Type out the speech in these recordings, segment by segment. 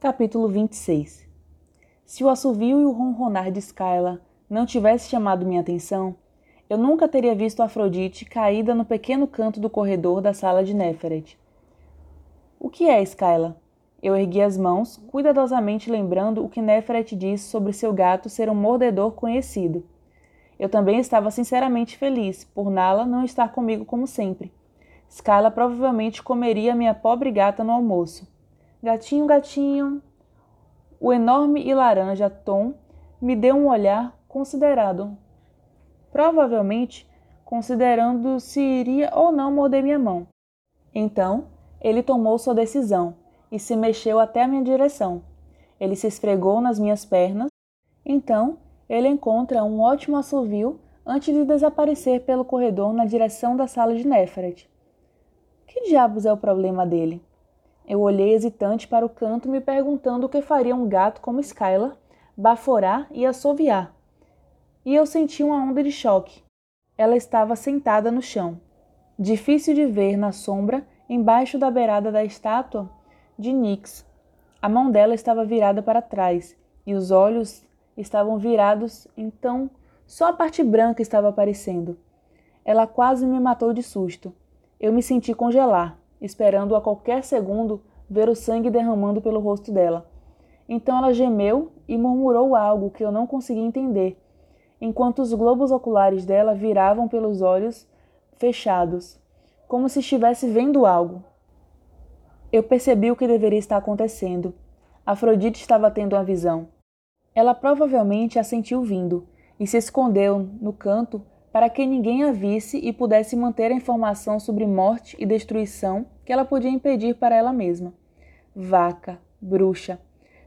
Capítulo 26 Se o assovio e o ronronar de Skyla não tivesse chamado minha atenção, eu nunca teria visto Afrodite caída no pequeno canto do corredor da sala de Neferet. O que é, Skyla? Eu ergui as mãos, cuidadosamente lembrando o que Neferet disse sobre seu gato ser um mordedor conhecido. Eu também estava sinceramente feliz por Nala não estar comigo como sempre. Skyla provavelmente comeria minha pobre gata no almoço. Gatinho, gatinho. O enorme e laranja Tom me deu um olhar considerado. Provavelmente considerando se iria ou não morder minha mão. Então, ele tomou sua decisão e se mexeu até a minha direção. Ele se esfregou nas minhas pernas. Então, ele encontra um ótimo assovio antes de desaparecer pelo corredor na direção da sala de Neferet. Que diabos é o problema dele? Eu olhei hesitante para o canto, me perguntando o que faria um gato como Skylar baforar e assoviar. E eu senti uma onda de choque. Ela estava sentada no chão. Difícil de ver na sombra, embaixo da beirada da estátua de Nix. A mão dela estava virada para trás e os olhos estavam virados, então só a parte branca estava aparecendo. Ela quase me matou de susto. Eu me senti congelar, esperando a qualquer segundo ver o sangue derramando pelo rosto dela. Então ela gemeu e murmurou algo que eu não conseguia entender, enquanto os globos oculares dela viravam pelos olhos fechados, como se estivesse vendo algo. Eu percebi o que deveria estar acontecendo. Afrodite estava tendo uma visão. Ela provavelmente a sentiu vindo e se escondeu no canto para que ninguém a visse e pudesse manter a informação sobre morte e destruição que ela podia impedir para ela mesma. Vaca, bruxa.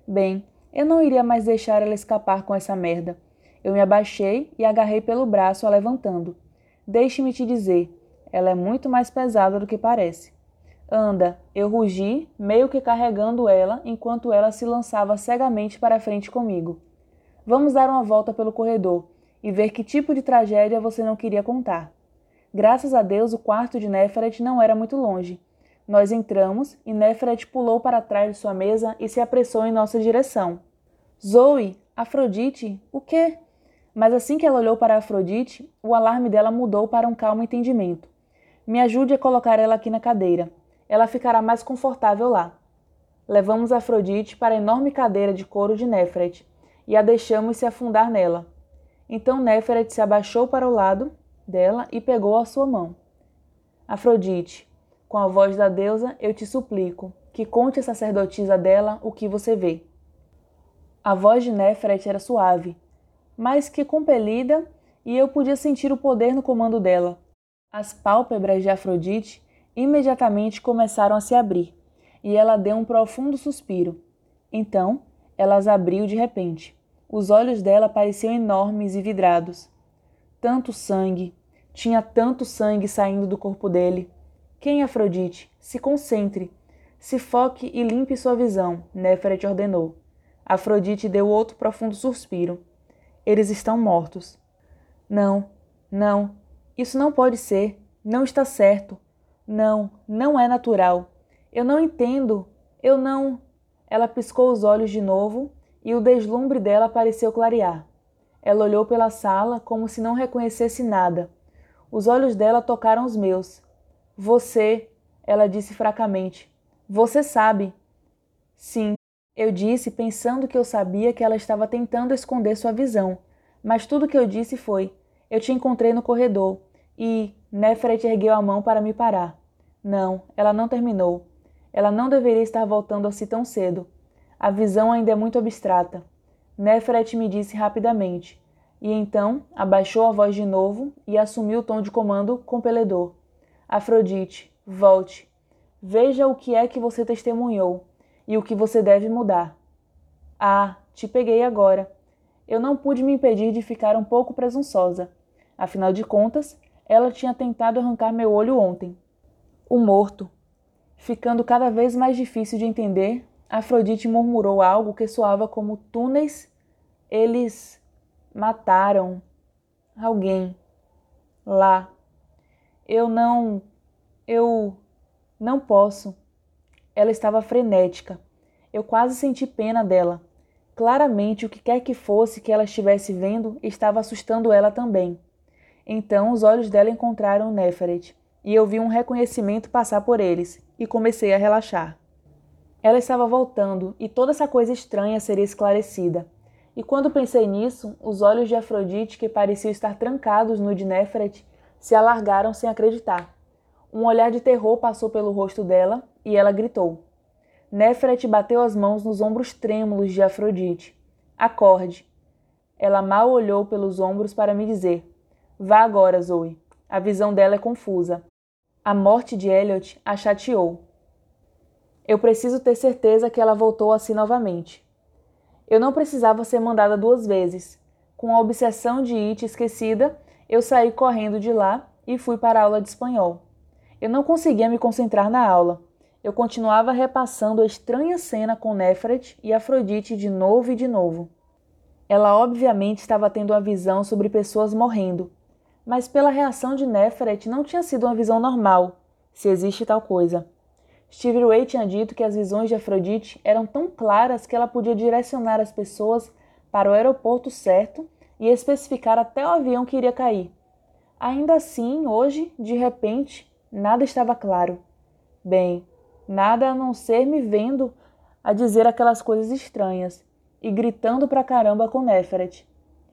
Bem, eu não iria mais deixar ela escapar com essa merda. Eu me abaixei e agarrei pelo braço, a levantando. Deixe-me te dizer, ela é muito mais pesada do que parece. Anda, eu rugi, meio que carregando ela, enquanto ela se lançava cegamente para frente comigo. Vamos dar uma volta pelo corredor e ver que tipo de tragédia você não queria contar. Graças a Deus, o quarto de Neferet não era muito longe. Nós entramos e Neferet pulou para trás de sua mesa e se apressou em nossa direção. Zoe, Afrodite, o quê? Mas assim que ela olhou para Afrodite, o alarme dela mudou para um calmo entendimento. Me ajude a colocar ela aqui na cadeira. Ela ficará mais confortável lá. Levamos Afrodite para a enorme cadeira de couro de Nefret e a deixamos se afundar nela. Então Néferet se abaixou para o lado dela e pegou a sua mão. Afrodite, com a voz da deusa, eu te suplico que conte à sacerdotisa dela o que você vê. A voz de Néferet era suave, mas que compelida, e eu podia sentir o poder no comando dela. As pálpebras de Afrodite imediatamente começaram a se abrir, e ela deu um profundo suspiro. Então, elas abriu de repente. Os olhos dela pareciam enormes e vidrados. Tanto sangue, tinha tanto sangue saindo do corpo dele. Quem, Afrodite? Se concentre. Se foque e limpe sua visão, Néferet ordenou. Afrodite deu outro profundo suspiro. Eles estão mortos. Não, não, isso não pode ser. Não está certo. Não, não é natural. Eu não entendo. Eu não. Ela piscou os olhos de novo e o deslumbre dela pareceu clarear. Ela olhou pela sala como se não reconhecesse nada. Os olhos dela tocaram os meus. Você, ela disse fracamente. Você sabe. Sim, eu disse pensando que eu sabia que ela estava tentando esconder sua visão, mas tudo que eu disse foi: Eu te encontrei no corredor. E Nefret ergueu a mão para me parar. Não, ela não terminou. Ela não deveria estar voltando a si tão cedo. A visão ainda é muito abstrata. Nefret me disse rapidamente, e então abaixou a voz de novo e assumiu o tom de comando compeledor. Afrodite, volte. Veja o que é que você testemunhou e o que você deve mudar. Ah, te peguei agora. Eu não pude me impedir de ficar um pouco presunçosa. Afinal de contas, ela tinha tentado arrancar meu olho ontem. O morto. Ficando cada vez mais difícil de entender Afrodite murmurou algo que soava como túneis. Eles mataram alguém lá. Eu não. Eu não posso. Ela estava frenética. Eu quase senti pena dela. Claramente, o que quer que fosse que ela estivesse vendo estava assustando ela também. Então, os olhos dela encontraram Neferet, e eu vi um reconhecimento passar por eles, e comecei a relaxar. Ela estava voltando, e toda essa coisa estranha seria esclarecida. E quando pensei nisso, os olhos de Afrodite, que pareciam estar trancados no de Neferet, se alargaram sem acreditar. Um olhar de terror passou pelo rosto dela e ela gritou. Nefret bateu as mãos nos ombros trêmulos de Afrodite. Acorde. Ela mal olhou pelos ombros para me dizer: Vá agora, Zoe. A visão dela é confusa. A morte de Elliot a chateou. Eu preciso ter certeza que ela voltou assim novamente. Eu não precisava ser mandada duas vezes. Com a obsessão de It esquecida, eu saí correndo de lá e fui para a aula de espanhol. Eu não conseguia me concentrar na aula. Eu continuava repassando a estranha cena com Nefret e Afrodite de novo e de novo. Ela obviamente estava tendo uma visão sobre pessoas morrendo, mas pela reação de Nefret não tinha sido uma visão normal, se existe tal coisa. Steve Ray tinha dito que as visões de Afrodite eram tão claras que ela podia direcionar as pessoas para o aeroporto certo e especificar até o avião que iria cair. Ainda assim, hoje, de repente, nada estava claro. Bem, nada a não ser me vendo a dizer aquelas coisas estranhas e gritando pra caramba com Neferet.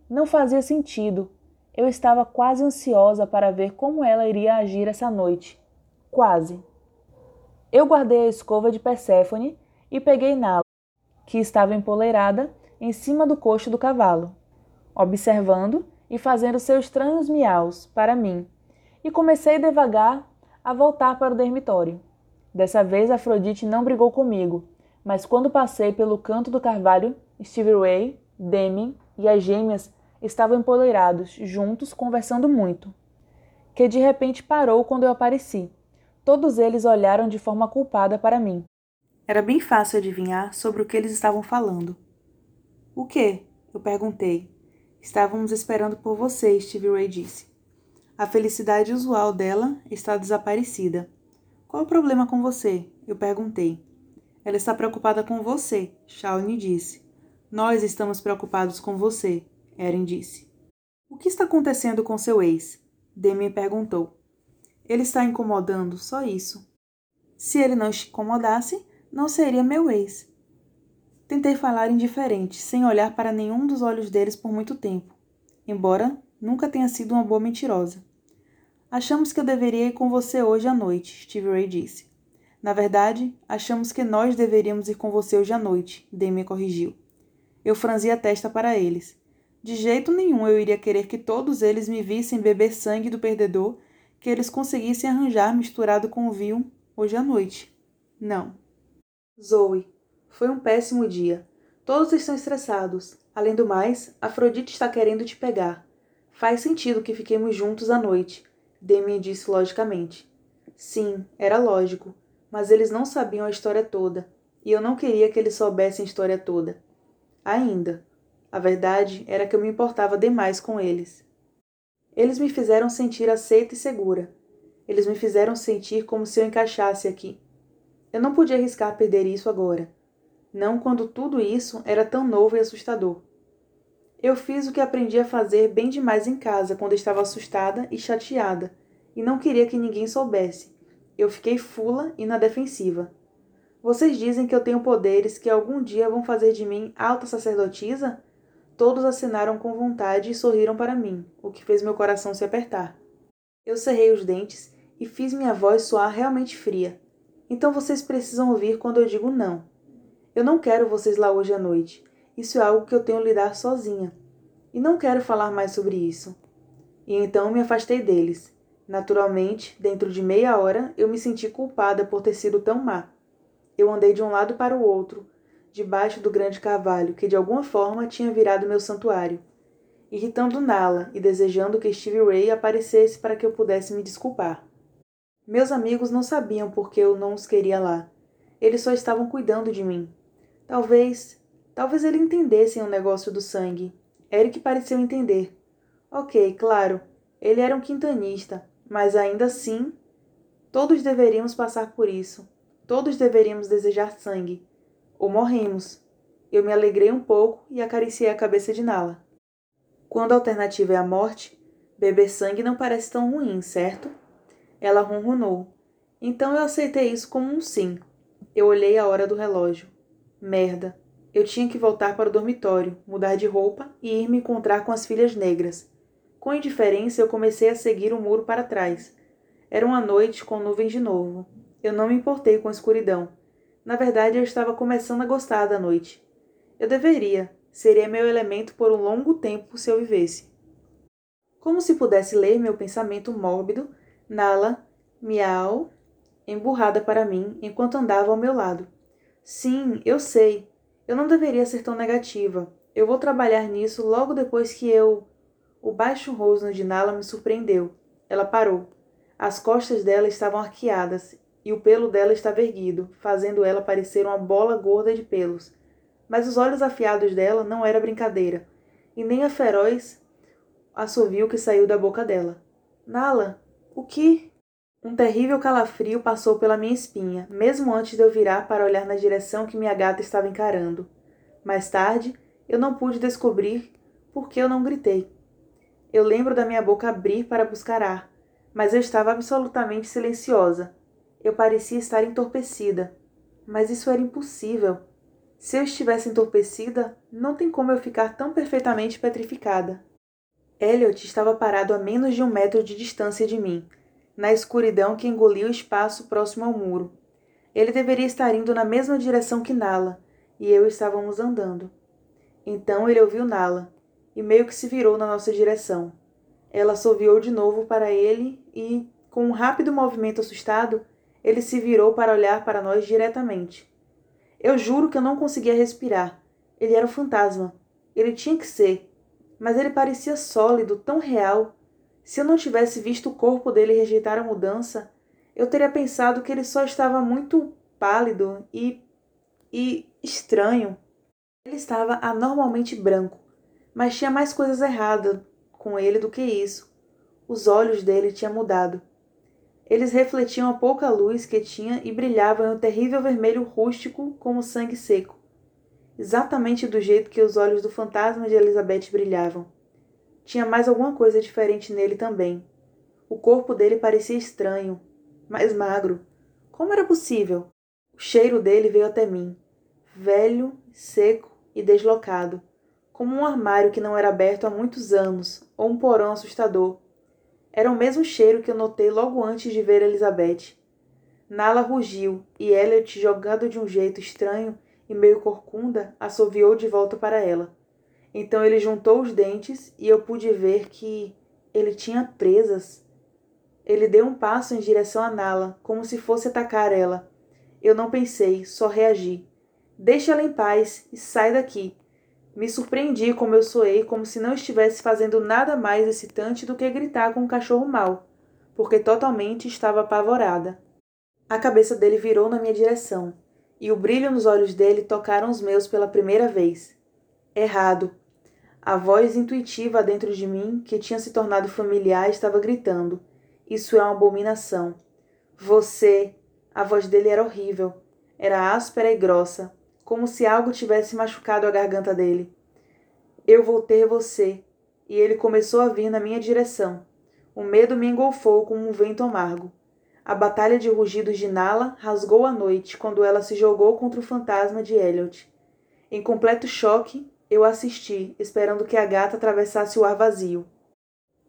Não fazia sentido. Eu estava quase ansiosa para ver como ela iria agir essa noite. Quase. Eu guardei a escova de Perséfone e peguei Nala, que estava empoleirada em cima do coxo do cavalo, observando e fazendo seus estranhos miaus para mim, e comecei devagar a voltar para o dormitório. Dessa vez Afrodite não brigou comigo, mas quando passei pelo canto do carvalho, Steve Ray, Demi e as gêmeas estavam empoleirados, juntos, conversando muito. Que de repente parou quando eu apareci Todos eles olharam de forma culpada para mim. Era bem fácil adivinhar sobre o que eles estavam falando. O que? Eu perguntei. Estávamos esperando por você, Steve Ray disse. A felicidade usual dela está desaparecida. Qual o problema com você? Eu perguntei. Ela está preocupada com você, Shawnee disse. Nós estamos preocupados com você, Erin disse. O que está acontecendo com seu ex? Demi perguntou. Ele está incomodando, só isso. Se ele não incomodasse, não seria meu ex. Tentei falar indiferente, sem olhar para nenhum dos olhos deles por muito tempo, embora nunca tenha sido uma boa mentirosa. Achamos que eu deveria ir com você hoje à noite, Steve Ray disse. Na verdade, achamos que nós deveríamos ir com você hoje à noite, Demi corrigiu. Eu franzi a testa para eles. De jeito nenhum eu iria querer que todos eles me vissem beber sangue do perdedor que eles conseguissem arranjar misturado com o vinho hoje à noite. Não. Zoe, foi um péssimo dia. Todos estão estressados. Além do mais, Afrodite está querendo te pegar. Faz sentido que fiquemos juntos à noite, Demi disse logicamente. Sim, era lógico, mas eles não sabiam a história toda, e eu não queria que eles soubessem a história toda. Ainda. A verdade era que eu me importava demais com eles. Eles me fizeram sentir aceita e segura. Eles me fizeram sentir como se eu encaixasse aqui. Eu não podia arriscar perder isso agora. Não quando tudo isso era tão novo e assustador. Eu fiz o que aprendi a fazer bem demais em casa quando estava assustada e chateada, e não queria que ninguém soubesse. Eu fiquei fula e na defensiva. Vocês dizem que eu tenho poderes que algum dia vão fazer de mim alta sacerdotisa? Todos assinaram com vontade e sorriram para mim, o que fez meu coração se apertar. Eu cerrei os dentes e fiz minha voz soar realmente fria. Então vocês precisam ouvir quando eu digo não. Eu não quero vocês lá hoje à noite. Isso é algo que eu tenho a lidar sozinha. E não quero falar mais sobre isso. E então me afastei deles. Naturalmente, dentro de meia hora, eu me senti culpada por ter sido tão má. Eu andei de um lado para o outro, debaixo do grande carvalho que de alguma forma tinha virado meu santuário, irritando Nala e desejando que Steve Ray aparecesse para que eu pudesse me desculpar. Meus amigos não sabiam por que eu não os queria lá. Eles só estavam cuidando de mim. Talvez, talvez ele entendessem o negócio do sangue. Eric pareceu entender. Ok, claro, ele era um quintanista, mas ainda assim, todos deveríamos passar por isso. Todos deveríamos desejar sangue Ou morremos. Eu me alegrei um pouco e acariciei a cabeça de Nala. Quando a alternativa é a morte, beber sangue não parece tão ruim, certo? Ela ronronou. Então eu aceitei isso como um sim. Eu olhei a hora do relógio. Merda. Eu tinha que voltar para o dormitório, mudar de roupa e ir me encontrar com as filhas negras. Com indiferença, eu comecei a seguir o muro para trás. Era uma noite com nuvens de novo. Eu não me importei com a escuridão. Na verdade, eu estava começando a gostar da noite. Eu deveria. Seria meu elemento por um longo tempo se eu vivesse. Como se pudesse ler meu pensamento mórbido, Nala, miau, emburrada para mim enquanto andava ao meu lado. Sim, eu sei. Eu não deveria ser tão negativa. Eu vou trabalhar nisso logo depois que eu. O baixo rosno de Nala me surpreendeu. Ela parou. As costas dela estavam arqueadas e o pelo dela estava erguido, fazendo ela parecer uma bola gorda de pelos. Mas os olhos afiados dela não era brincadeira, e nem a feroz assovio que saiu da boca dela. Nala, o que? Um terrível calafrio passou pela minha espinha, mesmo antes de eu virar para olhar na direção que minha gata estava encarando. Mais tarde, eu não pude descobrir por que eu não gritei. Eu lembro da minha boca abrir para buscar ar, mas eu estava absolutamente silenciosa. Eu parecia estar entorpecida. Mas isso era impossível. Se eu estivesse entorpecida, não tem como eu ficar tão perfeitamente petrificada. Elliot estava parado a menos de um metro de distância de mim, na escuridão que engolia o espaço próximo ao muro. Ele deveria estar indo na mesma direção que Nala, e eu estávamos andando. Então ele ouviu Nala, e meio que se virou na nossa direção. Ela assoviou de novo para ele e, com um rápido movimento assustado, ele se virou para olhar para nós diretamente. Eu juro que eu não conseguia respirar. Ele era um fantasma. Ele tinha que ser. Mas ele parecia sólido, tão real, se eu não tivesse visto o corpo dele rejeitar a mudança, eu teria pensado que ele só estava muito pálido e. e estranho. Ele estava anormalmente branco, mas tinha mais coisas erradas com ele do que isso. Os olhos dele tinham mudado. Eles refletiam a pouca luz que tinha e brilhavam em um terrível vermelho rústico como sangue seco, exatamente do jeito que os olhos do fantasma de Elizabeth brilhavam. Tinha mais alguma coisa diferente nele também. O corpo dele parecia estranho, mais magro. Como era possível? O cheiro dele veio até mim, velho, seco e deslocado, como um armário que não era aberto há muitos anos, ou um porão assustador. Era o mesmo cheiro que eu notei logo antes de ver Elizabeth. Nala rugiu e Elliot, jogando de um jeito estranho e meio corcunda, assoviou de volta para ela. Então ele juntou os dentes e eu pude ver que ele tinha presas. Ele deu um passo em direção a Nala, como se fosse atacar ela. Eu não pensei, só reagi. Deixa ela em paz e sai daqui. Me surpreendi como eu soei, como se não estivesse fazendo nada mais excitante do que gritar com um cachorro mau, porque totalmente estava apavorada. A cabeça dele virou na minha direção, e o brilho nos olhos dele tocaram os meus pela primeira vez. Errado. A voz intuitiva dentro de mim, que tinha se tornado familiar, estava gritando: Isso é uma abominação. Você. A voz dele era horrível. Era áspera e grossa, como se algo tivesse machucado a garganta dele. Eu vou ter você. E ele começou a vir na minha direção. O medo me engolfou como um vento amargo. A batalha de rugidos de Nala rasgou a noite quando ela se jogou contra o fantasma de Elliot. Em completo choque, eu assisti, esperando que a gata atravessasse o ar vazio.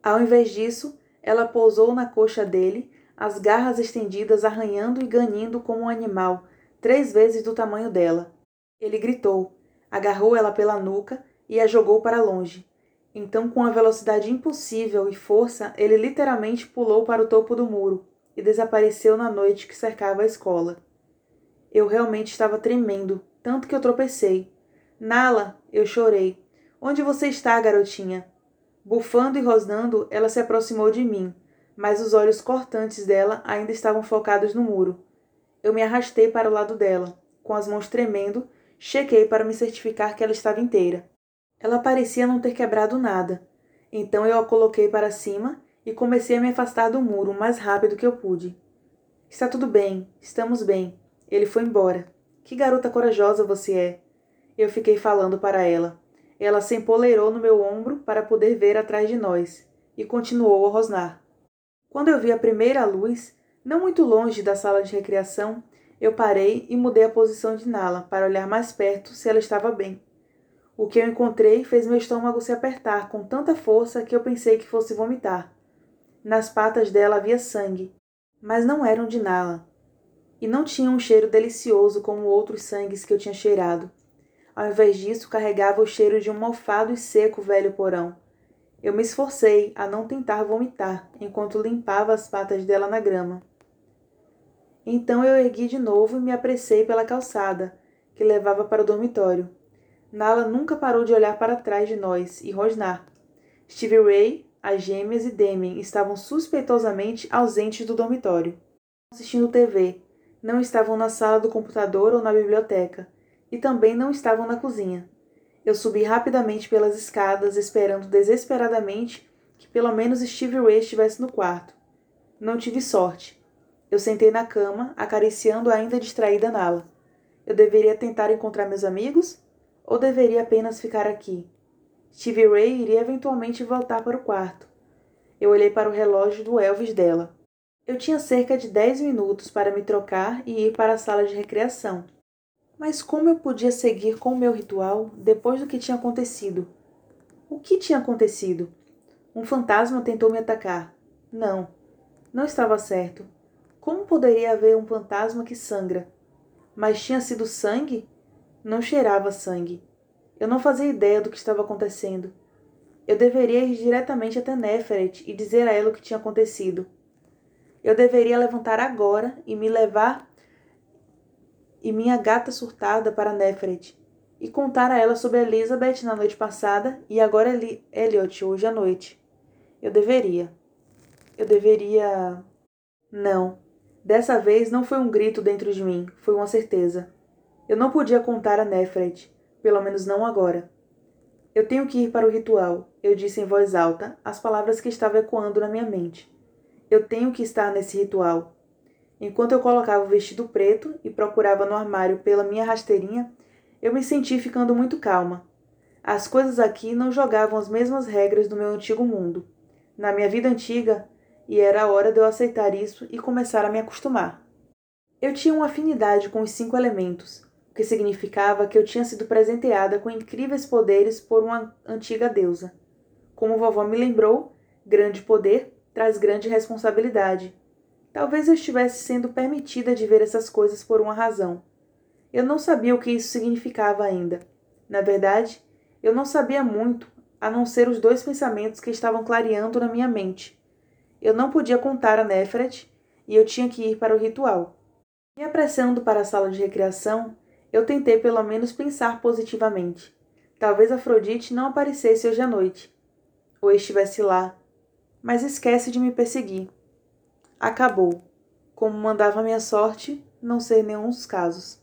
Ao invés disso, ela pousou na coxa dele, as garras estendidas arranhando e ganindo como um animal, três vezes do tamanho dela. Ele gritou, agarrou ela pela nuca e a jogou para longe. Então, com a velocidade impossível e força, ele literalmente pulou para o topo do muro e desapareceu na noite que cercava a escola. Eu realmente estava tremendo, tanto que eu tropecei. Nala, eu chorei. Onde você está, garotinha? Bufando e rosnando, ela se aproximou de mim, mas os olhos cortantes dela ainda estavam focados no muro. Eu me arrastei para o lado dela. Com as mãos tremendo, chequei para me certificar que ela estava inteira. Ela parecia não ter quebrado nada. Então eu a coloquei para cima e comecei a me afastar do muro o mais rápido que eu pude. Está tudo bem, estamos bem. Ele foi embora. Que garota corajosa você é! Eu fiquei falando para ela. Ela se empoleirou no meu ombro para poder ver atrás de nós e continuou a rosnar. Quando eu vi a primeira luz, não muito longe da sala de recreação, eu parei e mudei a posição de Nala para olhar mais perto se ela estava bem. O que eu encontrei fez meu estômago se apertar com tanta força que eu pensei que fosse vomitar. Nas patas dela havia sangue, mas não eram de Nala. E não tinham um cheiro delicioso como outros sangues que eu tinha cheirado. Ao invés disso, carregava o cheiro de um mofado e seco velho porão. Eu me esforcei a não tentar vomitar enquanto limpava as patas dela na grama. Então eu ergui de novo e me apressei pela calçada, que levava para o dormitório. Nala nunca parou de olhar para trás de nós e rosnar. Stevie Ray, as gêmeas e Demi estavam suspeitosamente ausentes do dormitório. Assistindo TV, não estavam na sala do computador ou na biblioteca, e também não estavam na cozinha. Eu subi rapidamente pelas escadas, esperando desesperadamente que pelo menos Stevie Ray estivesse no quarto. Não tive sorte. Eu sentei na cama, acariciando a ainda distraída Nala. Eu deveria tentar encontrar meus amigos? Ou deveria apenas ficar aqui? Stevie Ray iria eventualmente voltar para o quarto. Eu olhei para o relógio do Elvis dela. Eu tinha cerca de dez minutos para me trocar e ir para a sala de recreação. Mas como eu podia seguir com o meu ritual depois do que tinha acontecido? O que tinha acontecido? Um fantasma tentou me atacar. Não, não estava certo. Como poderia haver um fantasma que sangra? Mas tinha sido sangue? Não cheirava sangue. Eu não fazia ideia do que estava acontecendo. Eu deveria ir diretamente até Neferet e dizer a ela o que tinha acontecido. Eu deveria levantar agora e me levar e minha gata surtada para Neferet e contar a ela sobre Elizabeth na noite passada e agora Eli Elliot hoje à noite. Eu deveria. Eu deveria. Não. Dessa vez não foi um grito dentro de mim, foi uma certeza. Eu não podia contar a Nefret, pelo menos não agora. Eu tenho que ir para o ritual, eu disse em voz alta, as palavras que estavam ecoando na minha mente. Eu tenho que estar nesse ritual. Enquanto eu colocava o vestido preto e procurava no armário pela minha rasteirinha, eu me senti ficando muito calma. As coisas aqui não jogavam as mesmas regras do meu antigo mundo. Na minha vida antiga, e era a hora de eu aceitar isso e começar a me acostumar. Eu tinha uma afinidade com os cinco elementos, o que significava que eu tinha sido presenteada com incríveis poderes por uma antiga deusa. Como vovó me lembrou, grande poder traz grande responsabilidade. Talvez eu estivesse sendo permitida de ver essas coisas por uma razão. Eu não sabia o que isso significava ainda. Na verdade, eu não sabia muito, a não ser os dois pensamentos que estavam clareando na minha mente. Eu não podia contar a Nefret e eu tinha que ir para o ritual. Me apressando para a sala de recreação, eu tentei pelo menos pensar positivamente. Talvez Afrodite não aparecesse hoje à noite, ou estivesse lá, mas esquece de me perseguir. Acabou, como mandava minha sorte não ser nenhum dos casos.